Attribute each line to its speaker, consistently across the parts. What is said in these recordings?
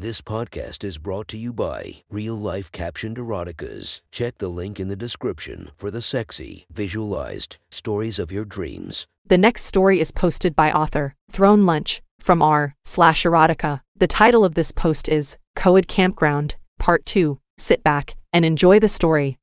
Speaker 1: This podcast is brought to you by Real Life Captioned Eroticas. Check the link in the description for the sexy, visualized stories of your dreams.
Speaker 2: The next story is posted by author Throne Lunch from r slash erotica. The title of this post is Coed Campground, Part 2. Sit back and enjoy the story.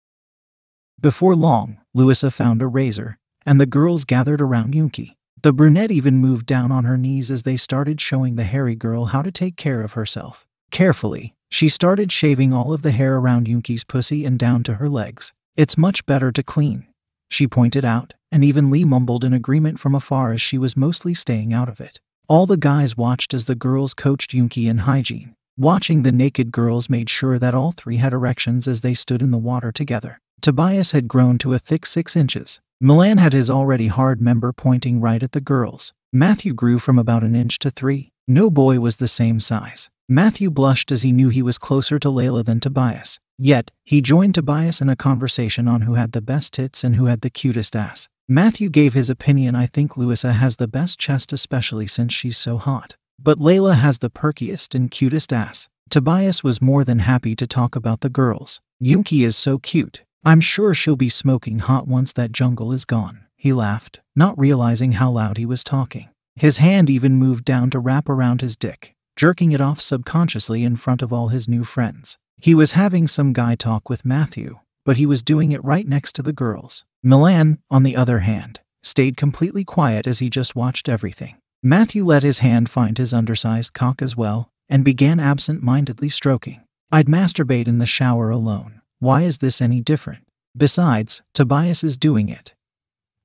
Speaker 3: Before long, Louisa found a razor, and the girls gathered around Yunki. The brunette even moved down on her knees as they started showing the hairy girl how to take care of herself. Carefully, she started shaving all of the hair around Yunki's pussy and down to her legs. It's much better to clean, she pointed out, and even Lee mumbled in agreement from afar as she was mostly staying out of it. All the guys watched as the girls coached Yunki in hygiene. Watching the naked girls made sure that all three had erections as they stood in the water together. Tobias had grown to a thick six inches. Milan had his already hard member pointing right at the girls. Matthew grew from about an inch to three. No boy was the same size. Matthew blushed as he knew he was closer to Layla than Tobias. Yet, he joined Tobias in a conversation on who had the best tits and who had the cutest ass. Matthew gave his opinion I think Louisa has the best chest, especially since she's so hot. But Layla has the perkiest and cutest ass. Tobias was more than happy to talk about the girls. Yunki is so cute. I'm sure she'll be smoking hot once that jungle is gone. He laughed, not realizing how loud he was talking. His hand even moved down to wrap around his dick jerking it off subconsciously in front of all his new friends. He was having some guy talk with Matthew, but he was doing it right next to the girls. Milan, on the other hand, stayed completely quiet as he just watched everything. Matthew let his hand find his undersized cock as well and began absent mindedly stroking. I'd masturbate in the shower alone. Why is this any different? Besides, Tobias is doing it.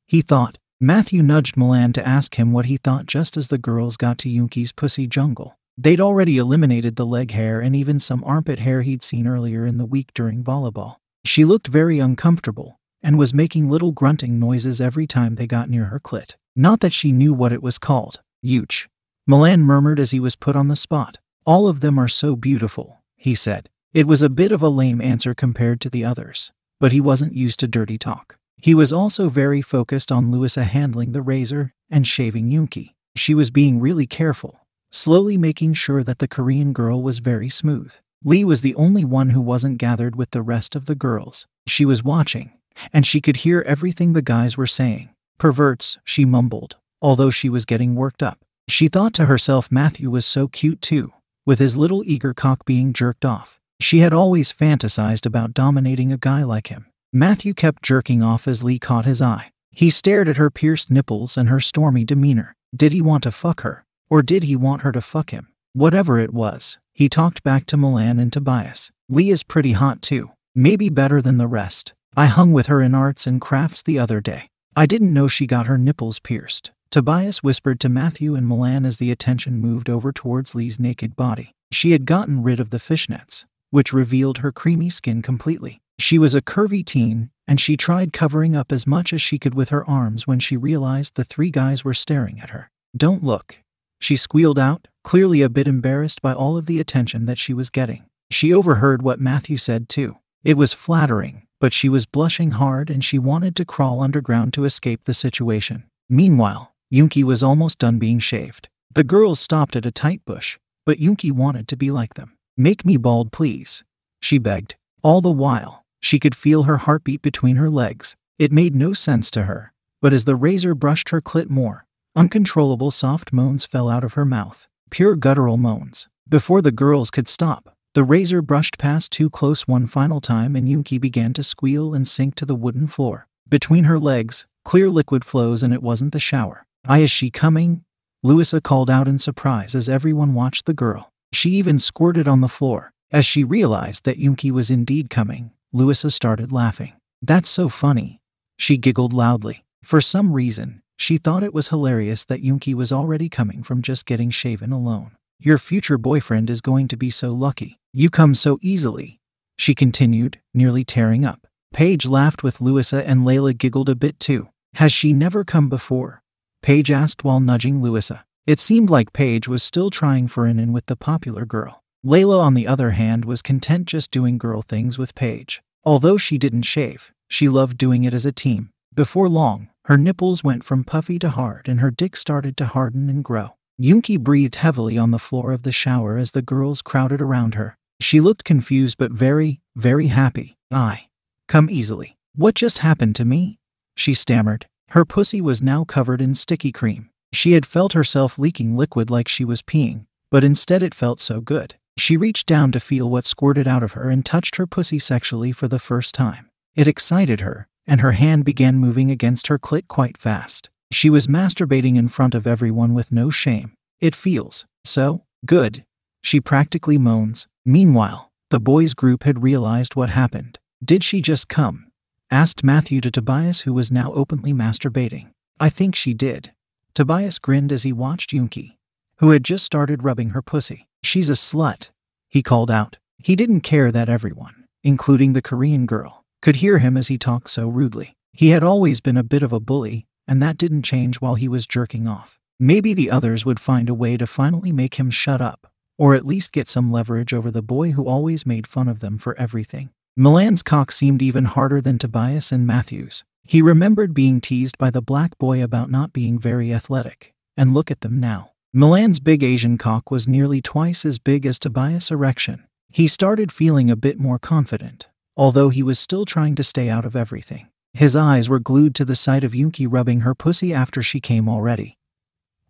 Speaker 3: He thought. Matthew nudged Milan to ask him what he thought just as the girls got to Yunki's pussy jungle. They'd already eliminated the leg hair and even some armpit hair he'd seen earlier in the week during volleyball. She looked very uncomfortable and was making little grunting noises every time they got near her clit. Not that she knew what it was called. Yuch. Milan murmured as he was put on the spot. All of them are so beautiful, he said. It was a bit of a lame answer compared to the others, but he wasn't used to dirty talk. He was also very focused on Louisa handling the razor and shaving Yunki. She was being really careful, slowly making sure that the Korean girl was very smooth. Lee was the only one who wasn't gathered with the rest of the girls. She was watching, and she could hear everything the guys were saying. Perverts, she mumbled, although she was getting worked up. She thought to herself Matthew was so cute too, with his little eager cock being jerked off. She had always fantasized about dominating a guy like him. Matthew kept jerking off as Lee caught his eye. He stared at her pierced nipples and her stormy demeanor. Did he want to fuck her? Or did he want her to fuck him? Whatever it was, he talked back to Milan and Tobias. Lee is pretty hot too. Maybe better than the rest. I hung with her in arts and crafts the other day. I didn't know she got her nipples pierced. Tobias whispered to Matthew and Milan as the attention moved over towards Lee's naked body. She had gotten rid of the fishnets, which revealed her creamy skin completely. She was a curvy teen, and she tried covering up as much as she could with her arms when she realized the three guys were staring at her. Don't look, she squealed out, clearly a bit embarrassed by all of the attention that she was getting. She overheard what Matthew said too. It was flattering, but she was blushing hard and she wanted to crawl underground to escape the situation. Meanwhile, Yunki was almost done being shaved. The girls stopped at a tight bush, but Yunki wanted to be like them. Make me bald, please, she begged. All the while, she could feel her heartbeat between her legs. It made no sense to her, but as the razor brushed her clit more, Uncontrollable soft moans fell out of her mouth, pure guttural moans. Before the girls could stop, the razor brushed past too close one final time and Yunki began to squeal and sink to the wooden floor. Between her legs, clear liquid flows and it wasn't the shower. I is she coming? Louisa called out in surprise as everyone watched the girl. She even squirted on the floor. As she realized that Yunki was indeed coming, Louisa started laughing. That's so funny. She giggled loudly. For some reason, she thought it was hilarious that Yunki was already coming from just getting shaven alone. Your future boyfriend is going to be so lucky. You come so easily. She continued, nearly tearing up. Paige laughed with Louisa and Layla giggled a bit too. Has she never come before? Paige asked while nudging Louisa. It seemed like Paige was still trying for an in with the popular girl. Layla, on the other hand, was content just doing girl things with Paige. Although she didn't shave, she loved doing it as a team. Before long, her nipples went from puffy to hard and her dick started to harden and grow. Yunki breathed heavily on the floor of the shower as the girls crowded around her. She looked confused but very, very happy. I. Come easily. What just happened to me? She stammered. Her pussy was now covered in sticky cream. She had felt herself leaking liquid like she was peeing, but instead it felt so good. She reached down to feel what squirted out of her and touched her pussy sexually for the first time. It excited her, and her hand began moving against her clit quite fast. She was masturbating in front of everyone with no shame. It feels so good. She practically moans. Meanwhile, the boys' group had realized what happened. Did she just come? asked Matthew to Tobias, who was now openly masturbating. I think she did. Tobias grinned as he watched Yunki, who had just started rubbing her pussy. She's a slut, he called out. He didn't care that everyone, including the Korean girl, could hear him as he talked so rudely. He had always been a bit of a bully, and that didn't change while he was jerking off. Maybe the others would find a way to finally make him shut up, or at least get some leverage over the boy who always made fun of them for everything. Milan's cock seemed even harder than Tobias and Matthew's. He remembered being teased by the black boy about not being very athletic. And look at them now. Milan's big Asian cock was nearly twice as big as Tobias' erection. He started feeling a bit more confident, although he was still trying to stay out of everything. His eyes were glued to the sight of Yunki rubbing her pussy after she came already.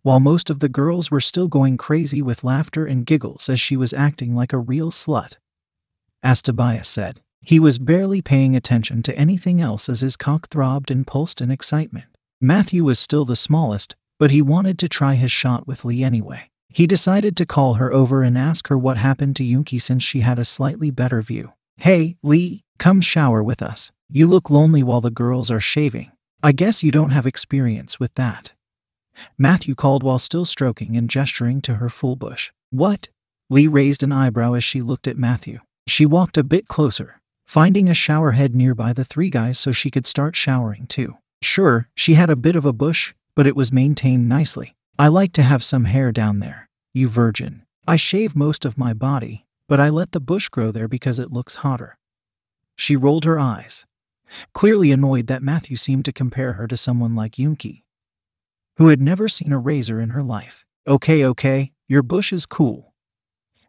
Speaker 3: While most of the girls were still going crazy with laughter and giggles as she was acting like a real slut. As Tobias said, he was barely paying attention to anything else as his cock throbbed and pulsed in excitement. Matthew was still the smallest, but he wanted to try his shot with Lee anyway. He decided to call her over and ask her what happened to Yunki since she had a slightly better view. Hey, Lee, come shower with us. You look lonely while the girls are shaving. I guess you don't have experience with that. Matthew called while still stroking and gesturing to her full bush. What? Lee raised an eyebrow as she looked at Matthew. She walked a bit closer, finding a shower head nearby the three guys so she could start showering too. Sure, she had a bit of a bush, but it was maintained nicely. I like to have some hair down there, you virgin. I shave most of my body, but I let the bush grow there because it looks hotter. She rolled her eyes clearly annoyed that Matthew seemed to compare her to someone like Yunki, who had never seen a razor in her life. Okay, okay, your bush is cool.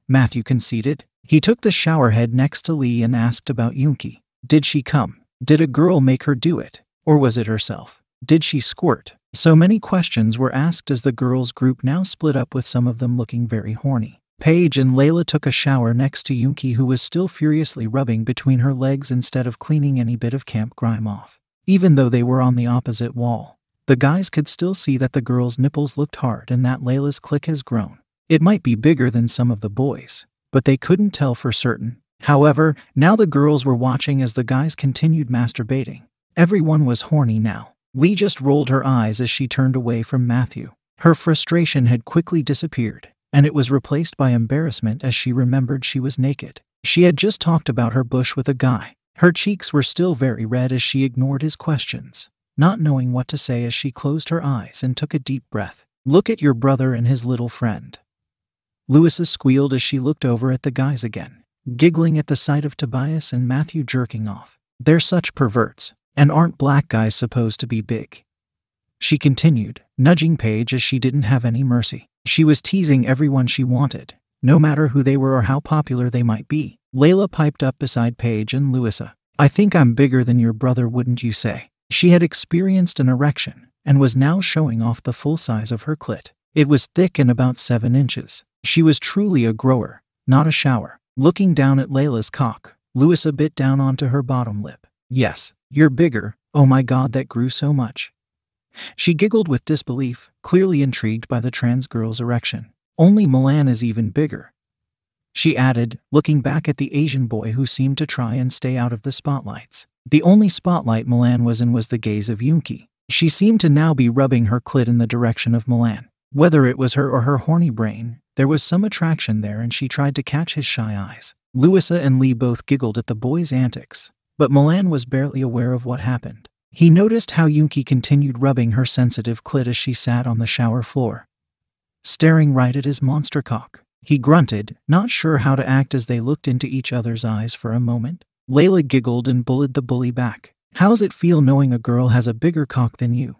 Speaker 3: Matthew conceded. He took the shower head next to Lee and asked about Yunki. Did she come? Did a girl make her do it? Or was it herself? Did she squirt? So many questions were asked as the girls' group now split up with some of them looking very horny. Paige and Layla took a shower next to Yunki, who was still furiously rubbing between her legs instead of cleaning any bit of camp grime off. Even though they were on the opposite wall, the guys could still see that the girl's nipples looked hard and that Layla's click has grown. It might be bigger than some of the boys, but they couldn't tell for certain. However, now the girls were watching as the guys continued masturbating. Everyone was horny now. Lee just rolled her eyes as she turned away from Matthew. Her frustration had quickly disappeared, and it was replaced by embarrassment as she remembered she was naked. She had just talked about her bush with a guy. Her cheeks were still very red as she ignored his questions, not knowing what to say as she closed her eyes and took a deep breath. Look at your brother and his little friend. Louisa squealed as she looked over at the guys again, giggling at the sight of Tobias and Matthew jerking off. They're such perverts, and aren't black guys supposed to be big? She continued, nudging Paige as she didn't have any mercy. She was teasing everyone she wanted, no matter who they were or how popular they might be. Layla piped up beside Paige and Louisa. I think I'm bigger than your brother, wouldn't you say? She had experienced an erection and was now showing off the full size of her clit. It was thick and about seven inches. She was truly a grower, not a shower. Looking down at Layla's cock, Louisa bit down onto her bottom lip. Yes, you're bigger. Oh my god, that grew so much. She giggled with disbelief, clearly intrigued by the trans girl's erection. Only Milan is even bigger. She added, looking back at the Asian boy who seemed to try and stay out of the spotlights. The only spotlight Milan was in was the gaze of Yunki. She seemed to now be rubbing her clit in the direction of Milan. Whether it was her or her horny brain, there was some attraction there and she tried to catch his shy eyes. Louisa and Lee both giggled at the boy's antics, but Milan was barely aware of what happened. He noticed how Yunki continued rubbing her sensitive clit as she sat on the shower floor. Staring right at his monster cock, he grunted, not sure how to act as they looked into each other's eyes for a moment. Layla giggled and bullied the bully back. How's it feel knowing a girl has a bigger cock than you?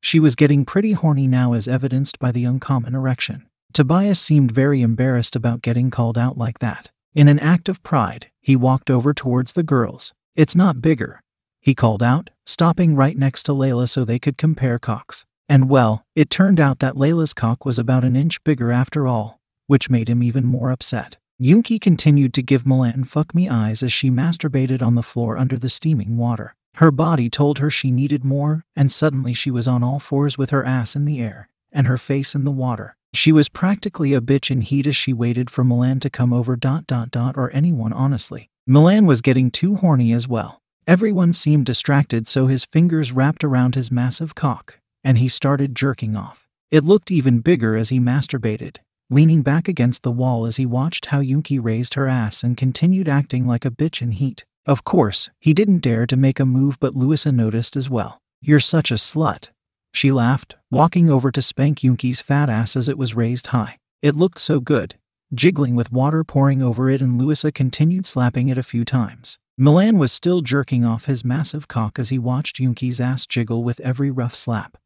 Speaker 3: She was getting pretty horny now, as evidenced by the uncommon erection. Tobias seemed very embarrassed about getting called out like that. In an act of pride, he walked over towards the girls. It's not bigger, he called out, stopping right next to Layla so they could compare cocks. And well, it turned out that Layla's cock was about an inch bigger after all, which made him even more upset. Yunki continued to give Milan fuck me eyes as she masturbated on the floor under the steaming water. Her body told her she needed more, and suddenly she was on all fours with her ass in the air and her face in the water. She was practically a bitch in heat as she waited for Milan to come over dot dot dot or anyone honestly. Milan was getting too horny as well. Everyone seemed distracted so his fingers wrapped around his massive cock, and he started jerking off. It looked even bigger as he masturbated, leaning back against the wall as he watched how Yunki raised her ass and continued acting like a bitch in heat. Of course, he didn't dare to make a move, but Louisa noticed as well. You're such a slut. She laughed, walking over to spank Yunki's fat ass as it was raised high. It looked so good, jiggling with water pouring over it, and Louisa continued slapping it a few times. Milan was still jerking off his massive cock as he watched Yunki's ass jiggle with every rough slap,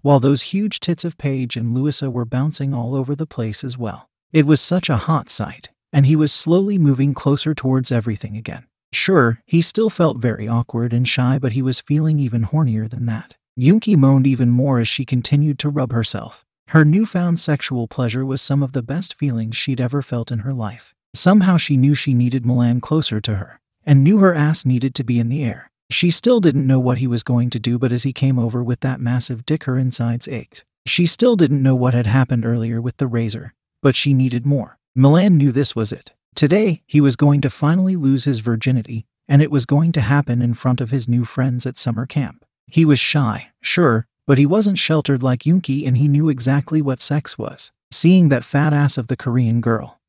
Speaker 3: while those huge tits of Paige and Louisa were bouncing all over the place as well. It was such a hot sight, and he was slowly moving closer towards everything again. Sure, he still felt very awkward and shy, but he was feeling even hornier than that. Yunki moaned even more as she continued to rub herself. Her newfound sexual pleasure was some of the best feelings she'd ever felt in her life. Somehow she knew she needed Milan closer to her, and knew her ass needed to be in the air. She still didn't know what he was going to do, but as he came over with that massive dick, her insides ached. She still didn't know what had happened earlier with the razor, but she needed more. Milan knew this was it. Today, he was going to finally lose his virginity, and it was going to happen in front of his new friends at summer camp. He was shy, sure, but he wasn't sheltered like Yunki and he knew exactly what sex was. Seeing that fat ass of the Korean girl.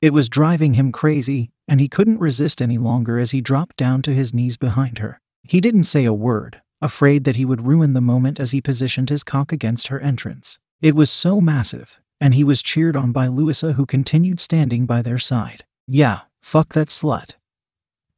Speaker 3: It was driving him crazy, and he couldn't resist any longer as he dropped down to his knees behind her. He didn't say a word, afraid that he would ruin the moment as he positioned his cock against her entrance. It was so massive, and he was cheered on by Louisa, who continued standing by their side. Yeah, fuck that slut.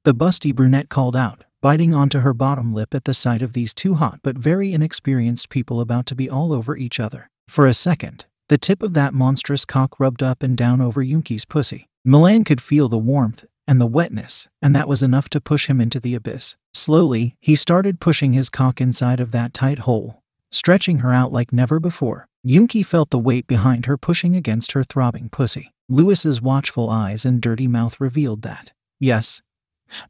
Speaker 3: The busty brunette called out, biting onto her bottom lip at the sight of these two hot but very inexperienced people about to be all over each other. For a second, the tip of that monstrous cock rubbed up and down over Yunki's pussy. Milan could feel the warmth and the wetness, and that was enough to push him into the abyss. Slowly, he started pushing his cock inside of that tight hole, stretching her out like never before. Yunki felt the weight behind her pushing against her throbbing pussy. Louisa's watchful eyes and dirty mouth revealed that, yes,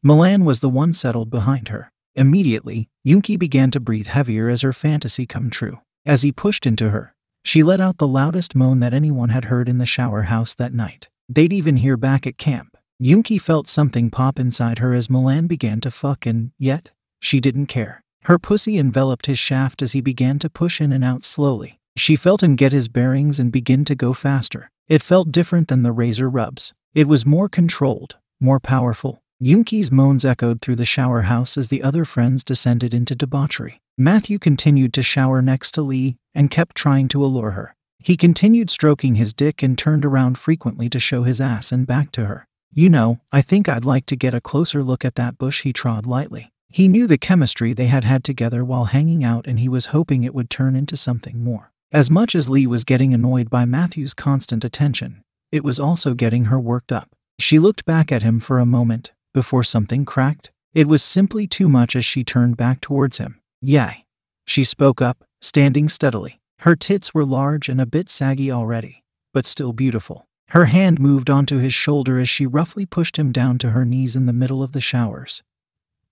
Speaker 3: Milan was the one settled behind her. Immediately, Yunki began to breathe heavier as her fantasy come true. As he pushed into her, she let out the loudest moan that anyone had heard in the shower house that night. They'd even hear back at camp. Yunki felt something pop inside her as Milan began to fuck, and yet, she didn't care. Her pussy enveloped his shaft as he began to push in and out slowly. She felt him get his bearings and begin to go faster. It felt different than the razor rubs. It was more controlled, more powerful. Yunki's moans echoed through the shower house as the other friends descended into debauchery. Matthew continued to shower next to Lee and kept trying to allure her. He continued stroking his dick and turned around frequently to show his ass and back to her. You know, I think I'd like to get a closer look at that bush, he trod lightly. He knew the chemistry they had had together while hanging out and he was hoping it would turn into something more. As much as Lee was getting annoyed by Matthew's constant attention, it was also getting her worked up. She looked back at him for a moment before something cracked. It was simply too much as she turned back towards him. Yay. She spoke up, standing steadily. Her tits were large and a bit saggy already, but still beautiful. Her hand moved onto his shoulder as she roughly pushed him down to her knees in the middle of the showers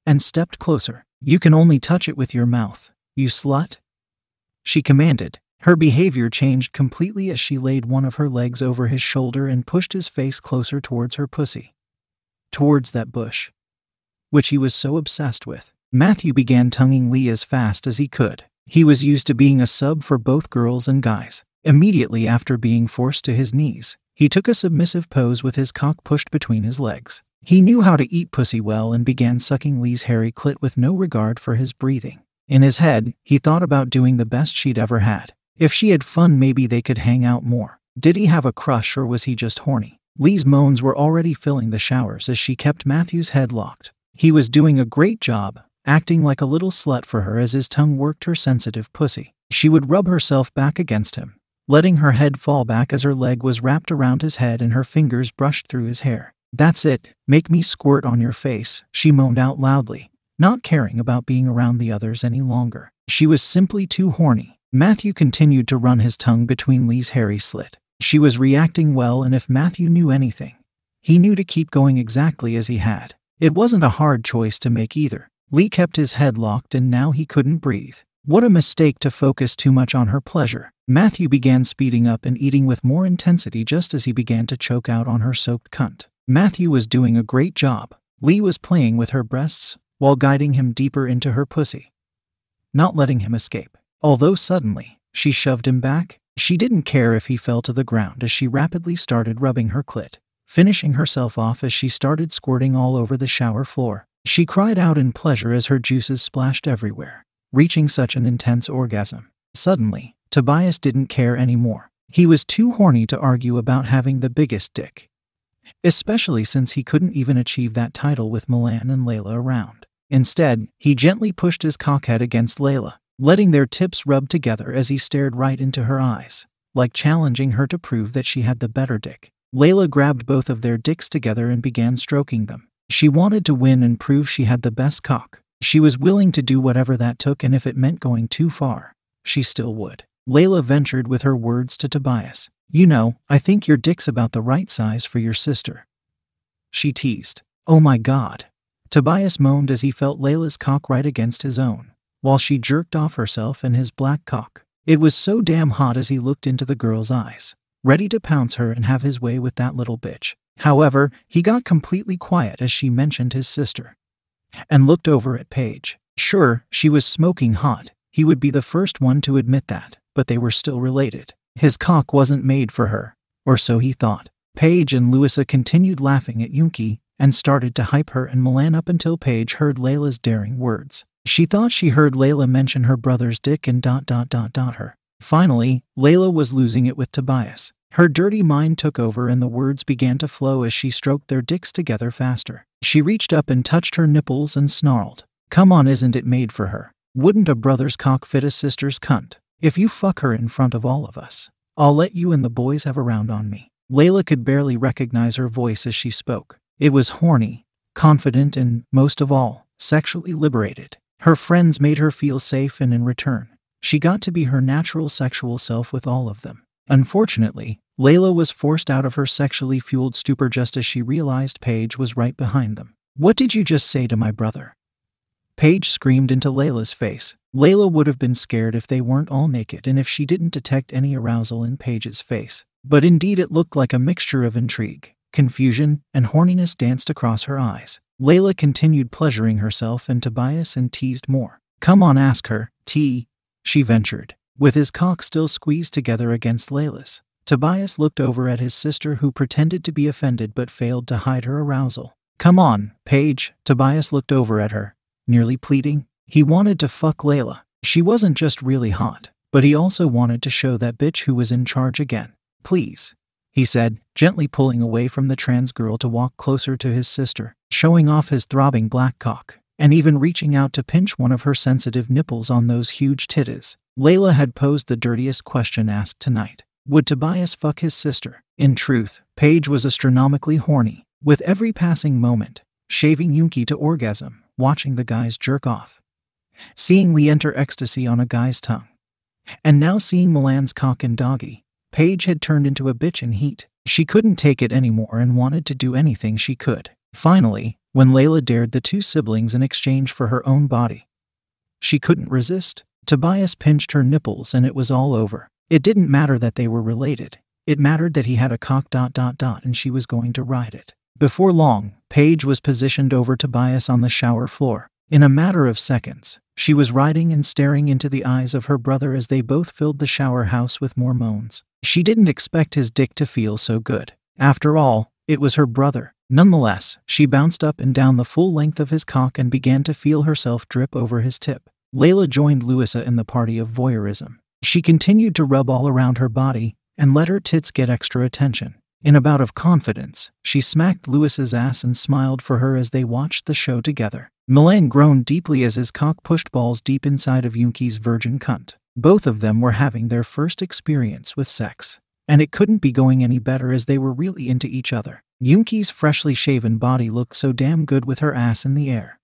Speaker 3: and stepped closer. You can only touch it with your mouth, you slut. She commanded, her behavior changed completely as she laid one of her legs over his shoulder and pushed his face closer towards her pussy. Towards that bush. Which he was so obsessed with. Matthew began tonguing Lee as fast as he could. He was used to being a sub for both girls and guys. Immediately after being forced to his knees, he took a submissive pose with his cock pushed between his legs. He knew how to eat pussy well and began sucking Lee's hairy clit with no regard for his breathing. In his head, he thought about doing the best she'd ever had. If she had fun, maybe they could hang out more. Did he have a crush or was he just horny? Lee's moans were already filling the showers as she kept Matthew's head locked. He was doing a great job, acting like a little slut for her as his tongue worked her sensitive pussy. She would rub herself back against him, letting her head fall back as her leg was wrapped around his head and her fingers brushed through his hair. That's it, make me squirt on your face, she moaned out loudly, not caring about being around the others any longer. She was simply too horny. Matthew continued to run his tongue between Lee's hairy slit. She was reacting well, and if Matthew knew anything, he knew to keep going exactly as he had. It wasn't a hard choice to make either. Lee kept his head locked and now he couldn't breathe. What a mistake to focus too much on her pleasure. Matthew began speeding up and eating with more intensity just as he began to choke out on her soaked cunt. Matthew was doing a great job. Lee was playing with her breasts while guiding him deeper into her pussy, not letting him escape. Although suddenly, she shoved him back, she didn't care if he fell to the ground as she rapidly started rubbing her clit, finishing herself off as she started squirting all over the shower floor. She cried out in pleasure as her juices splashed everywhere, reaching such an intense orgasm. Suddenly, Tobias didn't care anymore. He was too horny to argue about having the biggest dick, especially since he couldn't even achieve that title with Milan and Layla around. Instead, he gently pushed his cockhead against Layla, letting their tips rub together as he stared right into her eyes, like challenging her to prove that she had the better dick. Layla grabbed both of their dicks together and began stroking them. She wanted to win and prove she had the best cock. She was willing to do whatever that took, and if it meant going too far, she still would. Layla ventured with her words to Tobias. You know, I think your dick's about the right size for your sister. She teased. Oh my god. Tobias moaned as he felt Layla's cock right against his own, while she jerked off herself and his black cock. It was so damn hot as he looked into the girl's eyes, ready to pounce her and have his way with that little bitch. However, he got completely quiet as she mentioned his sister and looked over at Paige. Sure, she was smoking hot. He would be the first one to admit that, but they were still related. His cock wasn't made for her, or so he thought. Paige and Louisa continued laughing at Yunki and started to hype her and Milan up until Paige heard Layla's daring words. She thought she heard Layla mention her brother's dick and dot dot dot dot her. Finally, Layla was losing it with Tobias. Her dirty mind took over and the words began to flow as she stroked their dicks together faster. She reached up and touched her nipples and snarled. Come on, isn't it made for her? Wouldn't a brother's cock fit a sister's cunt? If you fuck her in front of all of us, I'll let you and the boys have a round on me. Layla could barely recognize her voice as she spoke. It was horny, confident, and, most of all, sexually liberated. Her friends made her feel safe, and in return, she got to be her natural sexual self with all of them. Unfortunately, Layla was forced out of her sexually fueled stupor just as she realized Paige was right behind them. What did you just say to my brother? Paige screamed into Layla's face. Layla would have been scared if they weren't all naked and if she didn't detect any arousal in Paige's face. But indeed, it looked like a mixture of intrigue, confusion, and horniness danced across her eyes. Layla continued pleasuring herself and Tobias and teased more. Come on, ask her, T, she ventured with his cock still squeezed together against Layla's. Tobias looked over at his sister, who pretended to be offended but failed to hide her arousal. Come on, Paige. Tobias looked over at her, nearly pleading. He wanted to fuck Layla. She wasn't just really hot, but he also wanted to show that bitch who was in charge again. Please, he said, gently pulling away from the trans girl to walk closer to his sister, showing off his throbbing black cock, and even reaching out to pinch one of her sensitive nipples on those huge titties. Layla had posed the dirtiest question asked tonight. Would Tobias fuck his sister? In truth, Paige was astronomically horny, with every passing moment, shaving Yunki to orgasm, watching the guys jerk off. Seeing Lee enter ecstasy on a guy's tongue. And now seeing Milan's cock and doggy, Paige had turned into a bitch in heat. She couldn't take it anymore and wanted to do anything she could. Finally, when Layla dared the two siblings in exchange for her own body, she couldn't resist. Tobias pinched her nipples and it was all over. It didn't matter that they were related. It mattered that he had a cock dot dot dot and she was going to ride it. Before long, Paige was positioned over Tobias on the shower floor. In a matter of seconds, she was riding and staring into the eyes of her brother as they both filled the shower house with more moans. She didn't expect his dick to feel so good. After all, it was her brother. Nonetheless, she bounced up and down the full length of his cock and began to feel herself drip over his tip. Layla joined Louisa in the party of voyeurism. She continued to rub all around her body and let her tits get extra attention. In a bout of confidence, she smacked Louisa's ass and smiled for her as they watched the show together. Milan groaned deeply as his cock pushed balls deep inside of Yunki's virgin cunt. Both of them were having their first experience with sex, and it couldn't be going any better as they were really into each other. Yunki's freshly shaven body looked so damn good with her ass in the air,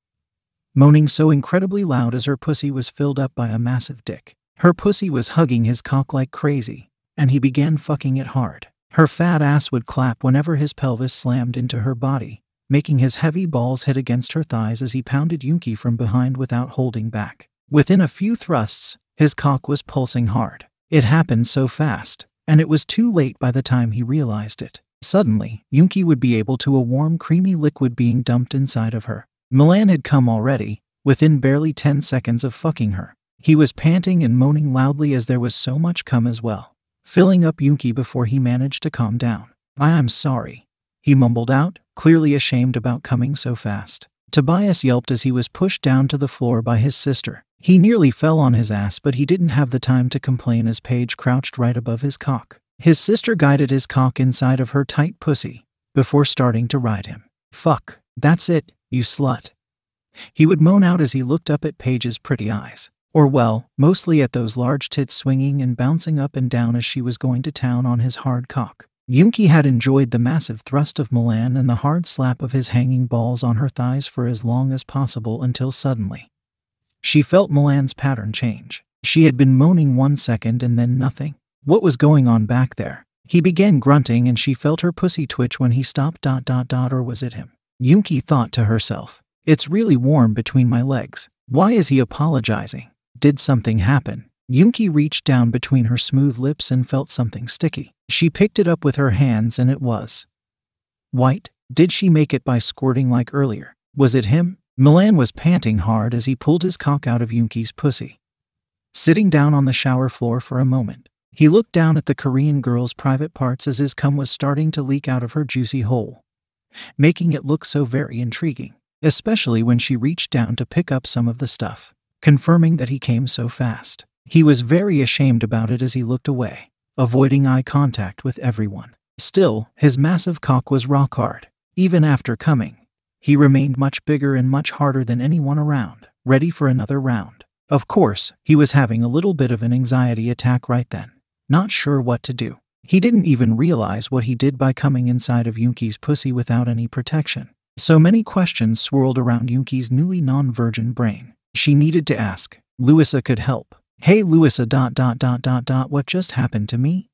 Speaker 3: moaning so incredibly loud as her pussy was filled up by a massive dick. Her pussy was hugging his cock like crazy, and he began fucking it hard. Her fat ass would clap whenever his pelvis slammed into her body, making his heavy balls hit against her thighs as he pounded Yunki from behind without holding back. Within a few thrusts, his cock was pulsing hard. It happened so fast, and it was too late by the time he realized it. Suddenly, Yunki would be able to a warm, creamy liquid being dumped inside of her. Milan had come already, within barely 10 seconds of fucking her. He was panting and moaning loudly as there was so much cum as well filling up Yunki before he managed to calm down. I am sorry, he mumbled out, clearly ashamed about coming so fast. Tobias yelped as he was pushed down to the floor by his sister. He nearly fell on his ass, but he didn't have the time to complain as Paige crouched right above his cock. His sister guided his cock inside of her tight pussy before starting to ride him. Fuck, that's it, you slut. He would moan out as he looked up at Paige's pretty eyes. Or, well, mostly at those large tits swinging and bouncing up and down as she was going to town on his hard cock. Yunki had enjoyed the massive thrust of Milan and the hard slap of his hanging balls on her thighs for as long as possible until suddenly. She felt Milan's pattern change. She had been moaning one second and then nothing. What was going on back there? He began grunting and she felt her pussy twitch when he stopped. Dot dot dot, or was it him? Yunki thought to herself, It's really warm between my legs. Why is he apologizing? Did something happen? Yunki reached down between her smooth lips and felt something sticky. She picked it up with her hands and it was white. Did she make it by squirting like earlier? Was it him? Milan was panting hard as he pulled his cock out of Yunki's pussy. Sitting down on the shower floor for a moment, he looked down at the Korean girl's private parts as his cum was starting to leak out of her juicy hole, making it look so very intriguing, especially when she reached down to pick up some of the stuff confirming that he came so fast. He was very ashamed about it as he looked away, avoiding eye contact with everyone. Still, his massive cock was rock hard. Even after coming, he remained much bigger and much harder than anyone around, ready for another round. Of course, he was having a little bit of an anxiety attack right then, not sure what to do. He didn't even realize what he did by coming inside of Yunki's pussy without any protection. So many questions swirled around Yunki's newly non virgin brain. She needed to ask. Louisa could help. Hey, Louisa, dot, dot, dot, dot, dot, what just happened to me?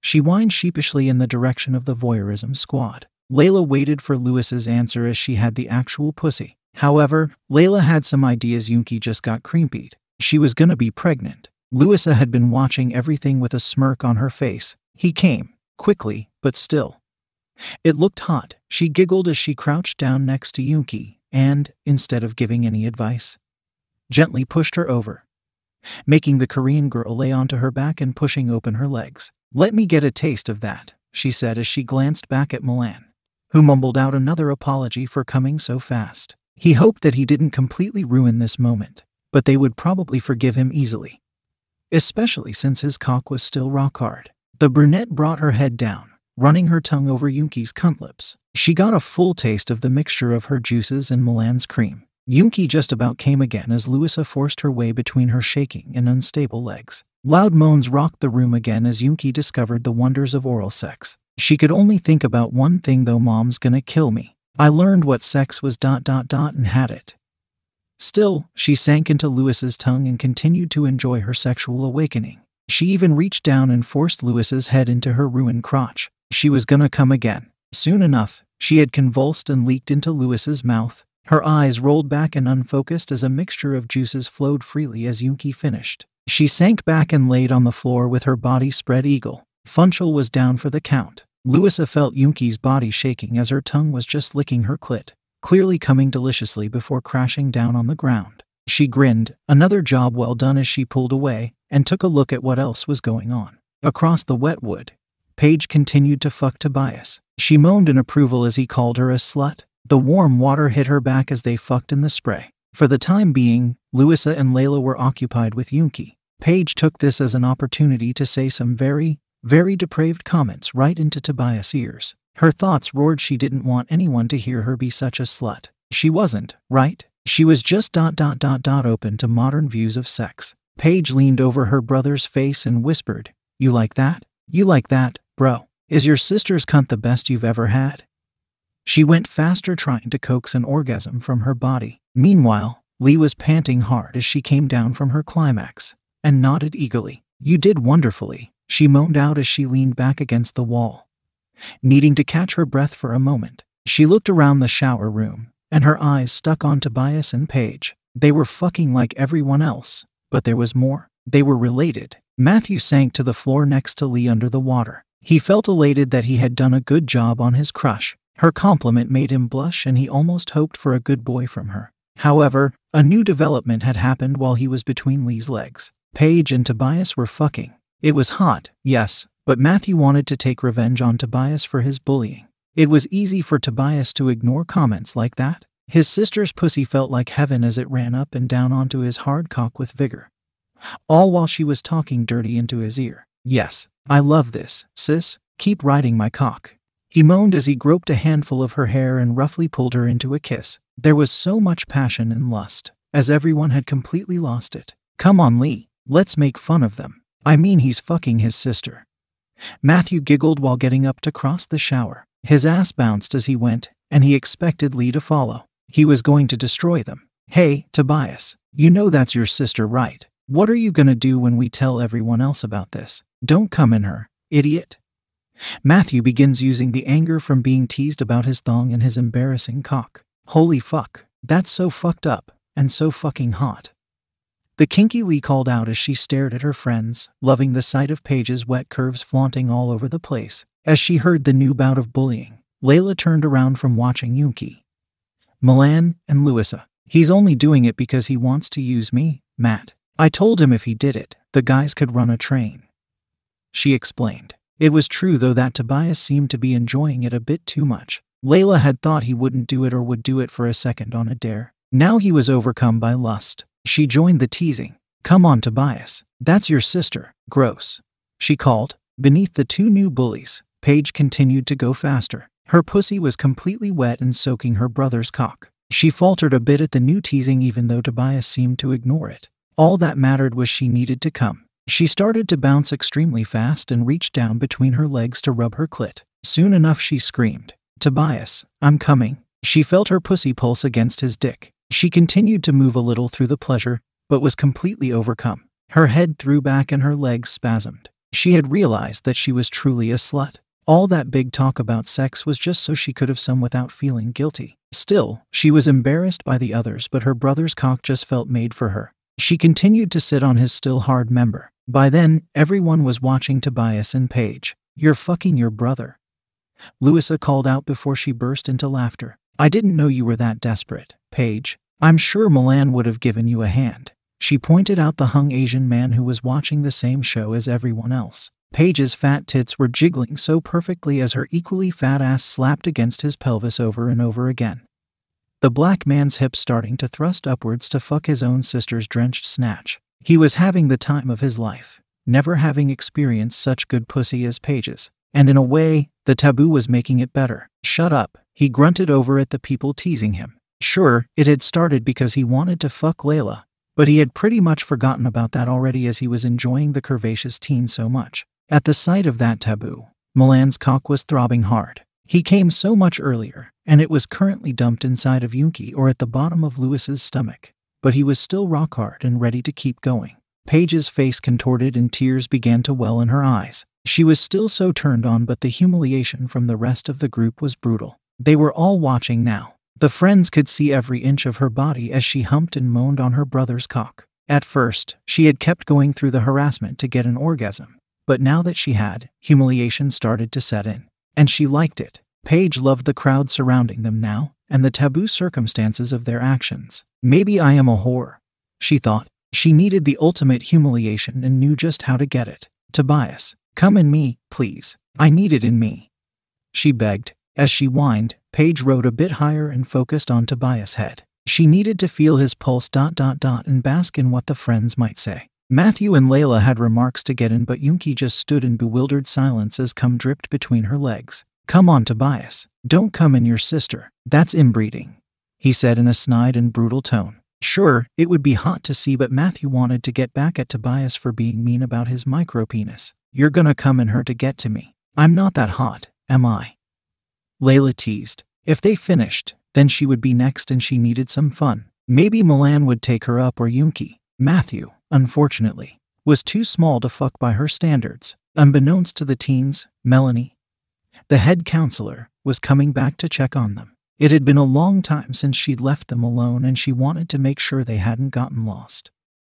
Speaker 3: She whined sheepishly in the direction of the voyeurism squad. Layla waited for Louisa's answer as she had the actual pussy. However, Layla had some ideas Yunki just got creampied. She was gonna be pregnant. Louisa had been watching everything with a smirk on her face. He came, quickly, but still. It looked hot. She giggled as she crouched down next to Yunki, and, instead of giving any advice, gently pushed her over, making the Korean girl lay onto her back and pushing open her legs. Let me get a taste of that, she said as she glanced back at Milan, who mumbled out another apology for coming so fast. He hoped that he didn't completely ruin this moment, but they would probably forgive him easily, especially since his cock was still rock hard. The brunette brought her head down, running her tongue over Yunki's cunt lips. She got a full taste of the mixture of her juices and Milan's cream. Yunki just about came again as Louisa forced her way between her shaking and unstable legs. Loud moans rocked the room again as Yunki discovered the wonders of oral sex. She could only think about one thing though mom's gonna kill me. I learned what sex was dot dot dot and had it. Still, she sank into Louisa's tongue and continued to enjoy her sexual awakening. She even reached down and forced Louisa's head into her ruined crotch. She was gonna come again. Soon enough, she had convulsed and leaked into Louisa's mouth, her eyes rolled back and unfocused as a mixture of juices flowed freely as Yunki finished. She sank back and laid on the floor with her body spread eagle. Funchal was down for the count. Louisa felt Yunki's body shaking as her tongue was just licking her clit, clearly coming deliciously before crashing down on the ground. She grinned, another job well done as she pulled away, and took a look at what else was going on. Across the wet wood, Paige continued to fuck Tobias. She moaned in approval as he called her a slut. The warm water hit her back as they fucked in the spray. For the time being, Louisa and Layla were occupied with Yunki. Paige took this as an opportunity to say some very, very depraved comments right into Tobias' ears. Her thoughts roared she didn't want anyone to hear her be such a slut. She wasn't, right? She was just dot dot dot dot open to modern views of sex. Paige leaned over her brother's face and whispered, You like that? You like that, bro? Is your sister's cunt the best you've ever had? She went faster trying to coax an orgasm from her body. Meanwhile, Lee was panting hard as she came down from her climax and nodded eagerly. You did wonderfully, she moaned out as she leaned back against the wall. Needing to catch her breath for a moment, she looked around the shower room, and her eyes stuck on Tobias and Paige. They were fucking like everyone else, but there was more. They were related. Matthew sank to the floor next to Lee under the water. He felt elated that he had done a good job on his crush. Her compliment made him blush, and he almost hoped for a good boy from her. However, a new development had happened while he was between Lee's legs. Paige and Tobias were fucking. It was hot, yes, but Matthew wanted to take revenge on Tobias for his bullying. It was easy for Tobias to ignore comments like that. His sister's pussy felt like heaven as it ran up and down onto his hard cock with vigor. All while she was talking dirty into his ear. Yes, I love this, sis. Keep riding my cock. He moaned as he groped a handful of her hair and roughly pulled her into a kiss. There was so much passion and lust, as everyone had completely lost it. Come on, Lee, let's make fun of them. I mean, he's fucking his sister. Matthew giggled while getting up to cross the shower. His ass bounced as he went, and he expected Lee to follow. He was going to destroy them. Hey, Tobias, you know that's your sister, right? What are you gonna do when we tell everyone else about this? Don't come in her, idiot. Matthew begins using the anger from being teased about his thong and his embarrassing cock. Holy fuck, that's so fucked up, and so fucking hot. The kinky Lee called out as she stared at her friends, loving the sight of Paige's wet curves flaunting all over the place. As she heard the new bout of bullying, Layla turned around from watching Yunki. Milan and Louisa. He's only doing it because he wants to use me, Matt. I told him if he did it, the guys could run a train. She explained. It was true, though, that Tobias seemed to be enjoying it a bit too much. Layla had thought he wouldn't do it or would do it for a second on a dare. Now he was overcome by lust. She joined the teasing. Come on, Tobias. That's your sister. Gross. She called. Beneath the two new bullies, Paige continued to go faster. Her pussy was completely wet and soaking her brother's cock. She faltered a bit at the new teasing, even though Tobias seemed to ignore it. All that mattered was she needed to come. She started to bounce extremely fast and reached down between her legs to rub her clit. Soon enough, she screamed, Tobias, I'm coming. She felt her pussy pulse against his dick. She continued to move a little through the pleasure, but was completely overcome. Her head threw back and her legs spasmed. She had realized that she was truly a slut. All that big talk about sex was just so she could have some without feeling guilty. Still, she was embarrassed by the others, but her brother's cock just felt made for her. She continued to sit on his still hard member. By then, everyone was watching Tobias and Paige. You're fucking your brother. Louisa called out before she burst into laughter. I didn't know you were that desperate, Paige. I'm sure Milan would have given you a hand. She pointed out the hung Asian man who was watching the same show as everyone else. Paige's fat tits were jiggling so perfectly as her equally fat ass slapped against his pelvis over and over again. The black man's hips starting to thrust upwards to fuck his own sister's drenched snatch. He was having the time of his life, never having experienced such good pussy as Paige's. And in a way, the taboo was making it better. Shut up, he grunted over at the people teasing him. Sure, it had started because he wanted to fuck Layla, but he had pretty much forgotten about that already as he was enjoying the curvaceous teen so much. At the sight of that taboo, Milan's cock was throbbing hard. He came so much earlier, and it was currently dumped inside of Yunki or at the bottom of Louisa's stomach. But he was still rock hard and ready to keep going. Paige's face contorted and tears began to well in her eyes. She was still so turned on, but the humiliation from the rest of the group was brutal. They were all watching now, the friends could see every inch of her body as she humped and moaned on her brother's cock. At first, she had kept going through the harassment to get an orgasm, but now that she had, humiliation started to set in. And she liked it. Paige loved the crowd surrounding them now, and the taboo circumstances of their actions. Maybe I am a whore, she thought. She needed the ultimate humiliation and knew just how to get it. Tobias, come in me, please. I need it in me. She begged. As she whined, Paige rode a bit higher and focused on Tobias' head. She needed to feel his pulse dot dot dot and bask in what the friends might say. Matthew and Layla had remarks to get in, but Yunki just stood in bewildered silence as cum dripped between her legs. Come on, Tobias. Don't come in your sister. That's inbreeding, he said in a snide and brutal tone. Sure, it would be hot to see, but Matthew wanted to get back at Tobias for being mean about his micropenis. You're gonna come in her to get to me. I'm not that hot, am I? Layla teased. If they finished, then she would be next and she needed some fun. Maybe Milan would take her up or Yunki. Matthew, unfortunately, was too small to fuck by her standards. Unbeknownst to the teens, Melanie, the head counselor, was coming back to check on them. It had been a long time since she'd left them alone and she wanted to make sure they hadn't gotten lost.